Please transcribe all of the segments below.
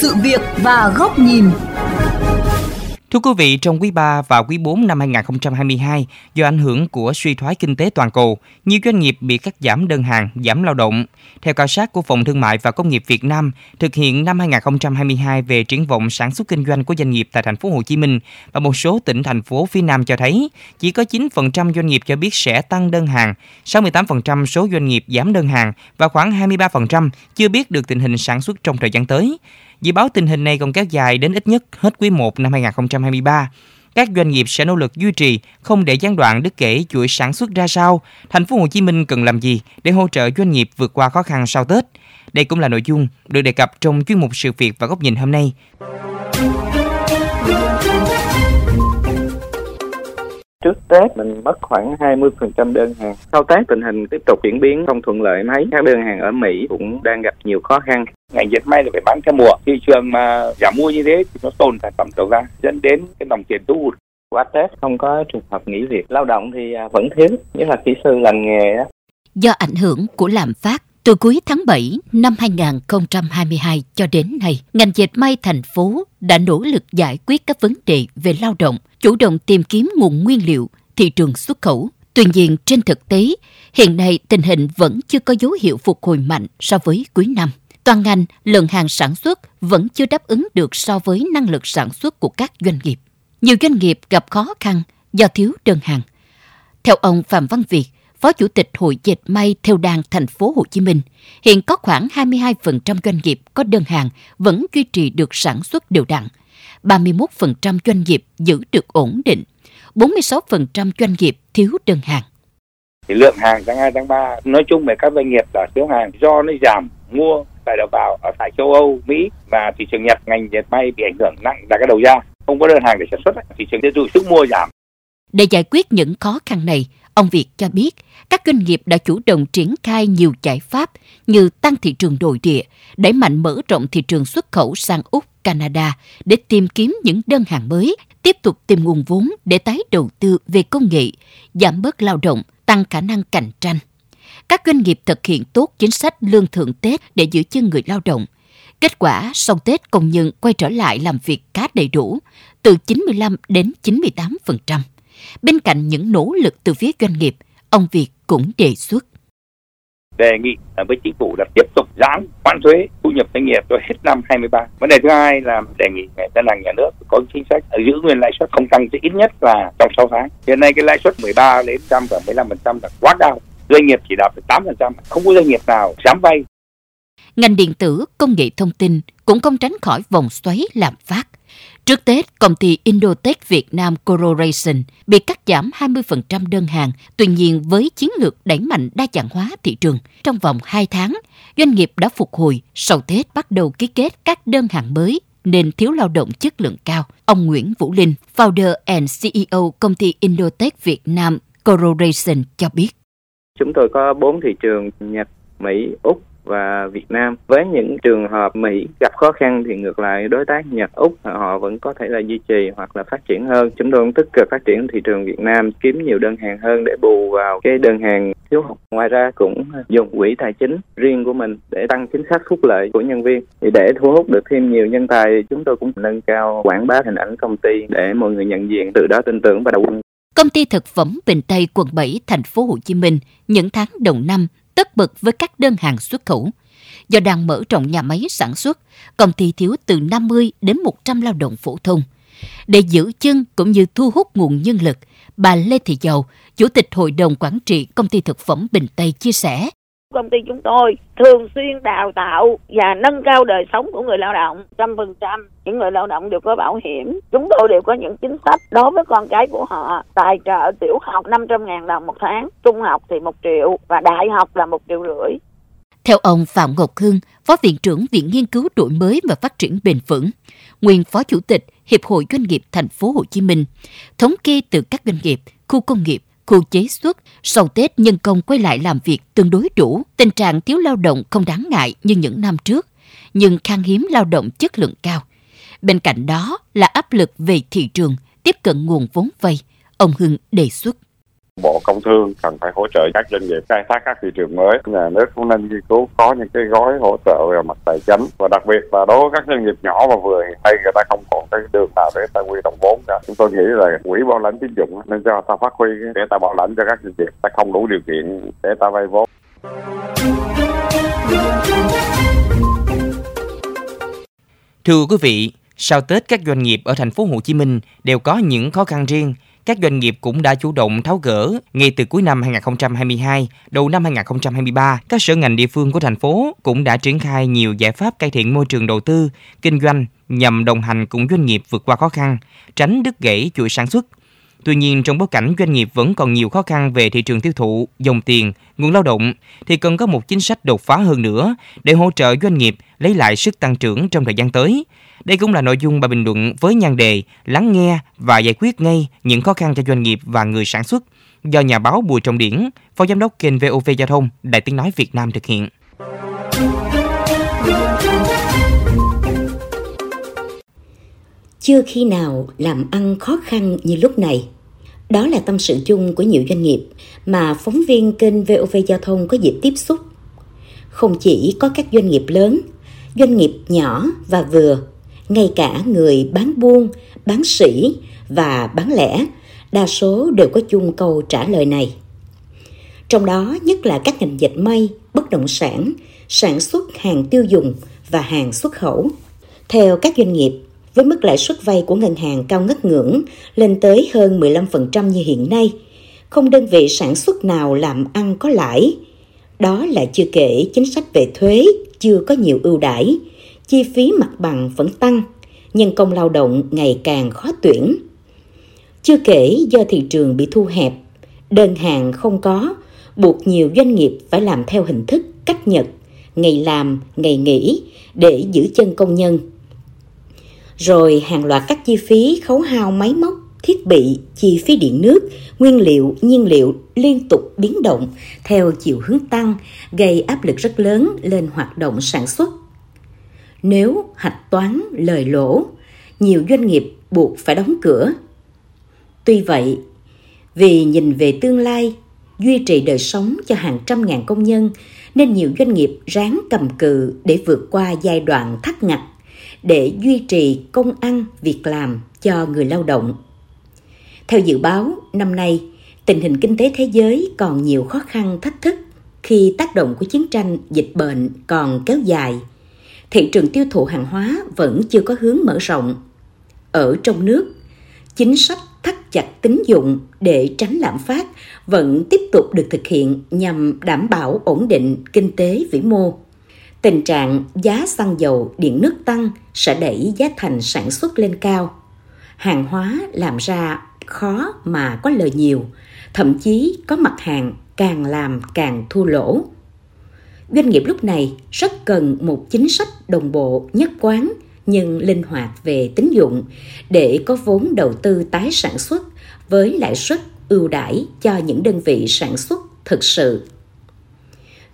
sự việc và góc nhìn. Thưa quý vị, trong quý 3 và quý 4 năm 2022, do ảnh hưởng của suy thoái kinh tế toàn cầu, nhiều doanh nghiệp bị cắt giảm đơn hàng, giảm lao động. Theo khảo sát của Phòng Thương mại và Công nghiệp Việt Nam, thực hiện năm 2022 về triển vọng sản xuất kinh doanh của doanh nghiệp tại thành phố Hồ Chí Minh và một số tỉnh thành phố phía Nam cho thấy, chỉ có 9% doanh nghiệp cho biết sẽ tăng đơn hàng, 68% số doanh nghiệp giảm đơn hàng và khoảng 23% chưa biết được tình hình sản xuất trong thời gian tới. Dự báo tình hình này còn kéo dài đến ít nhất hết quý 1 năm 2023. Các doanh nghiệp sẽ nỗ lực duy trì, không để gián đoạn đứt kể chuỗi sản xuất ra sao. Thành phố Hồ Chí Minh cần làm gì để hỗ trợ doanh nghiệp vượt qua khó khăn sau Tết? Đây cũng là nội dung được đề cập trong chuyên mục sự việc và góc nhìn hôm nay. trước Tết mình mất khoảng 20% đơn hàng. Sau Tết tình hình tiếp tục diễn biến không thuận lợi mấy. Các đơn hàng ở Mỹ cũng đang gặp nhiều khó khăn. Ngành dệt may là phải bán theo mùa. Thị trường mà giảm mua như thế thì nó tồn sản phẩm đầu ra dẫn đến cái dòng tiền thu hút. Qua Tết không có trường hợp nghỉ việc. Lao động thì à, vẫn thiếu, nhất là kỹ sư lành nghề. Đó. Do ảnh hưởng của lạm phát từ cuối tháng 7 năm 2022 cho đến nay, ngành dệt may thành phố đã nỗ lực giải quyết các vấn đề về lao động, chủ động tìm kiếm nguồn nguyên liệu, thị trường xuất khẩu. Tuy nhiên, trên thực tế, hiện nay tình hình vẫn chưa có dấu hiệu phục hồi mạnh so với cuối năm. Toàn ngành, lượng hàng sản xuất vẫn chưa đáp ứng được so với năng lực sản xuất của các doanh nghiệp. Nhiều doanh nghiệp gặp khó khăn do thiếu đơn hàng. Theo ông Phạm Văn Việt, Phó Chủ tịch Hội Dệt may theo đàn thành phố Hồ Chí Minh, hiện có khoảng 22% doanh nghiệp có đơn hàng vẫn duy trì được sản xuất đều đặn. 31% doanh nghiệp giữ được ổn định, 46% doanh nghiệp thiếu đơn hàng. Thì lượng hàng tháng 2, tháng 3 nói chung về các doanh nghiệp là thiếu hàng do nó giảm mua tại đầu vào ở tại châu Âu, Mỹ và thị trường Nhật ngành dệt may bị ảnh hưởng nặng là cái đầu ra không có đơn hàng để sản xuất thị trường tiêu thụ sức mua giảm. Để giải quyết những khó khăn này, Ông Việt cho biết, các doanh nghiệp đã chủ động triển khai nhiều giải pháp như tăng thị trường nội địa, đẩy mạnh mở rộng thị trường xuất khẩu sang Úc, Canada để tìm kiếm những đơn hàng mới, tiếp tục tìm nguồn vốn để tái đầu tư về công nghệ, giảm bớt lao động, tăng khả năng cạnh tranh. Các doanh nghiệp thực hiện tốt chính sách lương thưởng Tết để giữ chân người lao động. Kết quả, sau Tết công nhân quay trở lại làm việc khá đầy đủ, từ 95 đến 98%. Bên cạnh những nỗ lực từ phía doanh nghiệp, ông Việt cũng đề xuất đề nghị với chính phủ là tiếp tục giãn khoán thuế thu nhập doanh nghiệp cho hết năm 23. Vấn đề thứ hai là đề nghị ngân hàng nhà nước có chính sách giữ nguyên lãi suất không tăng chỉ ít nhất là trong 6 tháng. Hiện nay cái lãi suất 13 đến 15% là quá cao. Doanh nghiệp chỉ đạt được 8%, không có doanh nghiệp nào dám vay. Ngành điện tử, công nghệ thông tin cũng không tránh khỏi vòng xoáy lạm phát. Trước Tết, công ty Indotech Việt Nam Corporation bị cắt giảm 20% đơn hàng. Tuy nhiên, với chiến lược đẩy mạnh đa dạng hóa thị trường, trong vòng 2 tháng, doanh nghiệp đã phục hồi. Sau Tết bắt đầu ký kết các đơn hàng mới nên thiếu lao động chất lượng cao. Ông Nguyễn Vũ Linh, founder and CEO công ty Indotech Việt Nam Corporation cho biết. Chúng tôi có 4 thị trường Nhật, Mỹ, Úc và Việt Nam. Với những trường hợp Mỹ gặp khó khăn thì ngược lại đối tác Nhật, Úc họ vẫn có thể là duy trì hoặc là phát triển hơn. Chúng tôi cũng tích cực phát triển thị trường Việt Nam, kiếm nhiều đơn hàng hơn để bù vào cái đơn hàng thiếu hụt. Ngoài ra cũng dùng quỹ tài chính riêng của mình để tăng chính sách phúc lợi của nhân viên. Thì để thu hút được thêm nhiều nhân tài, chúng tôi cũng nâng cao quảng bá hình ảnh công ty để mọi người nhận diện, từ đó tin tưởng và đầu quân. Công ty thực phẩm Bình Tây quận 7 thành phố Hồ Chí Minh những tháng đầu năm tất bật với các đơn hàng xuất khẩu. Do đang mở rộng nhà máy sản xuất, công ty thiếu từ 50 đến 100 lao động phổ thông. Để giữ chân cũng như thu hút nguồn nhân lực, bà Lê Thị Dầu, Chủ tịch Hội đồng Quản trị Công ty Thực phẩm Bình Tây chia sẻ. Công ty chúng tôi thường xuyên đào tạo và nâng cao đời sống của người lao động trăm phần trăm. Những người lao động đều có bảo hiểm. Chúng tôi đều có những chính sách đối với con cái của họ. Tài trợ tiểu học 500 ngàn đồng một tháng, trung học thì một triệu và đại học là một triệu rưỡi. Theo ông Phạm Ngọc Hưng, Phó Viện trưởng Viện Nghiên cứu Đổi mới và Phát triển Bền vững, nguyên Phó Chủ tịch Hiệp hội Doanh nghiệp Thành phố Hồ Chí Minh, thống kê từ các doanh nghiệp, khu công nghiệp, khu chế xuất, sau Tết nhân công quay lại làm việc tương đối đủ, tình trạng thiếu lao động không đáng ngại như những năm trước, nhưng khan hiếm lao động chất lượng cao. Bên cạnh đó là áp lực về thị trường, tiếp cận nguồn vốn vay, ông Hưng đề xuất. Bộ Công Thương cần phải hỗ trợ các doanh nghiệp khai thác các thị trường mới. Nhà nước cũng nên nghiên cứu có những cái gói hỗ trợ về mặt tài chính và đặc biệt là đối với các doanh nghiệp nhỏ và vừa hiện nay người ta không còn cái đường nào để ta quy động vốn cả. Chúng tôi nghĩ là quỹ bảo lãnh tín dụng nên cho ta phát huy để ta bảo lãnh cho các doanh nghiệp ta không đủ điều kiện để ta vay vốn. Thưa quý vị, sau Tết các doanh nghiệp ở thành phố Hồ Chí Minh đều có những khó khăn riêng. Các doanh nghiệp cũng đã chủ động tháo gỡ ngay từ cuối năm 2022, đầu năm 2023, các sở ngành địa phương của thành phố cũng đã triển khai nhiều giải pháp cải thiện môi trường đầu tư, kinh doanh nhằm đồng hành cùng doanh nghiệp vượt qua khó khăn, tránh đứt gãy chuỗi sản xuất. Tuy nhiên, trong bối cảnh doanh nghiệp vẫn còn nhiều khó khăn về thị trường tiêu thụ, dòng tiền, nguồn lao động, thì cần có một chính sách đột phá hơn nữa để hỗ trợ doanh nghiệp lấy lại sức tăng trưởng trong thời gian tới. Đây cũng là nội dung bài bình luận với nhan đề Lắng nghe và giải quyết ngay những khó khăn cho doanh nghiệp và người sản xuất do nhà báo Bùi Trọng Điển, Phó Giám đốc kênh VOV Giao thông, Đại tiếng nói Việt Nam thực hiện. Chưa khi nào làm ăn khó khăn như lúc này. Đó là tâm sự chung của nhiều doanh nghiệp mà phóng viên kênh VOV Giao thông có dịp tiếp xúc. Không chỉ có các doanh nghiệp lớn, doanh nghiệp nhỏ và vừa, ngay cả người bán buôn, bán sỉ và bán lẻ, đa số đều có chung câu trả lời này. Trong đó nhất là các ngành dệt may, bất động sản, sản xuất hàng tiêu dùng và hàng xuất khẩu. Theo các doanh nghiệp, với mức lãi suất vay của ngân hàng cao ngất ngưỡng lên tới hơn 15% như hiện nay, không đơn vị sản xuất nào làm ăn có lãi. Đó là chưa kể chính sách về thuế chưa có nhiều ưu đãi, chi phí mặt bằng vẫn tăng, nhân công lao động ngày càng khó tuyển. Chưa kể do thị trường bị thu hẹp, đơn hàng không có, buộc nhiều doanh nghiệp phải làm theo hình thức cách nhật, ngày làm, ngày nghỉ để giữ chân công nhân rồi hàng loạt các chi phí khấu hao máy móc, thiết bị, chi phí điện nước, nguyên liệu, nhiên liệu liên tục biến động theo chiều hướng tăng, gây áp lực rất lớn lên hoạt động sản xuất. Nếu hạch toán lời lỗ, nhiều doanh nghiệp buộc phải đóng cửa. Tuy vậy, vì nhìn về tương lai, duy trì đời sống cho hàng trăm ngàn công nhân, nên nhiều doanh nghiệp ráng cầm cự để vượt qua giai đoạn thắt ngặt để duy trì công ăn việc làm cho người lao động. Theo dự báo, năm nay, tình hình kinh tế thế giới còn nhiều khó khăn thách thức khi tác động của chiến tranh, dịch bệnh còn kéo dài. Thị trường tiêu thụ hàng hóa vẫn chưa có hướng mở rộng. Ở trong nước, chính sách thắt chặt tín dụng để tránh lạm phát vẫn tiếp tục được thực hiện nhằm đảm bảo ổn định kinh tế vĩ mô. Tình trạng giá xăng dầu, điện nước tăng sẽ đẩy giá thành sản xuất lên cao. Hàng hóa làm ra khó mà có lời nhiều, thậm chí có mặt hàng càng làm càng thua lỗ. Doanh nghiệp lúc này rất cần một chính sách đồng bộ nhất quán nhưng linh hoạt về tín dụng để có vốn đầu tư tái sản xuất với lãi suất ưu đãi cho những đơn vị sản xuất thực sự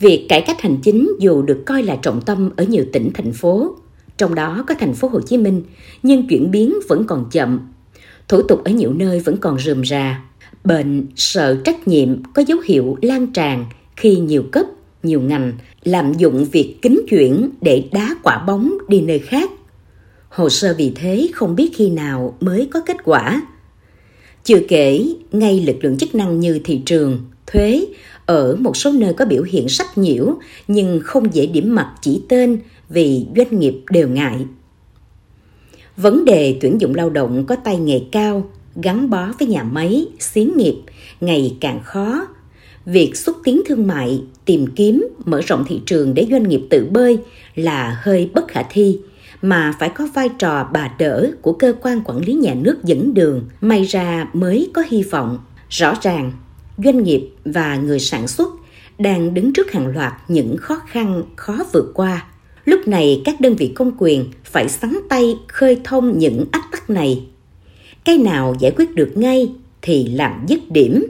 Việc cải cách hành chính dù được coi là trọng tâm ở nhiều tỉnh thành phố, trong đó có thành phố Hồ Chí Minh, nhưng chuyển biến vẫn còn chậm. Thủ tục ở nhiều nơi vẫn còn rườm rà. Bệnh, sợ trách nhiệm có dấu hiệu lan tràn khi nhiều cấp, nhiều ngành lạm dụng việc kính chuyển để đá quả bóng đi nơi khác. Hồ sơ vì thế không biết khi nào mới có kết quả. Chưa kể, ngay lực lượng chức năng như thị trường, thuế ở một số nơi có biểu hiện sách nhiễu nhưng không dễ điểm mặt chỉ tên vì doanh nghiệp đều ngại. Vấn đề tuyển dụng lao động có tay nghề cao, gắn bó với nhà máy, xí nghiệp ngày càng khó. Việc xúc tiến thương mại, tìm kiếm, mở rộng thị trường để doanh nghiệp tự bơi là hơi bất khả thi, mà phải có vai trò bà đỡ của cơ quan quản lý nhà nước dẫn đường, may ra mới có hy vọng. Rõ ràng, doanh nghiệp và người sản xuất đang đứng trước hàng loạt những khó khăn khó vượt qua. Lúc này các đơn vị công quyền phải sắn tay khơi thông những ách tắc này. Cái nào giải quyết được ngay thì làm dứt điểm.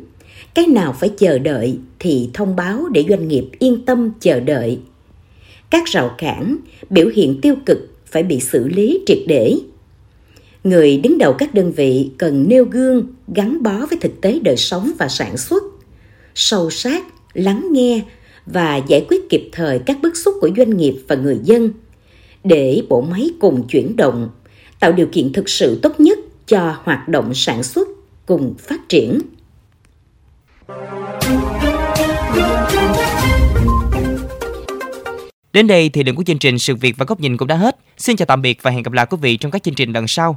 Cái nào phải chờ đợi thì thông báo để doanh nghiệp yên tâm chờ đợi. Các rào cản, biểu hiện tiêu cực phải bị xử lý triệt để người đứng đầu các đơn vị cần nêu gương, gắn bó với thực tế đời sống và sản xuất, sâu sát, lắng nghe và giải quyết kịp thời các bức xúc của doanh nghiệp và người dân để bộ máy cùng chuyển động, tạo điều kiện thực sự tốt nhất cho hoạt động sản xuất cùng phát triển Đến đây thì lượng của chương trình Sự Việc và Góc Nhìn cũng đã hết. Xin chào tạm biệt và hẹn gặp lại quý vị trong các chương trình lần sau.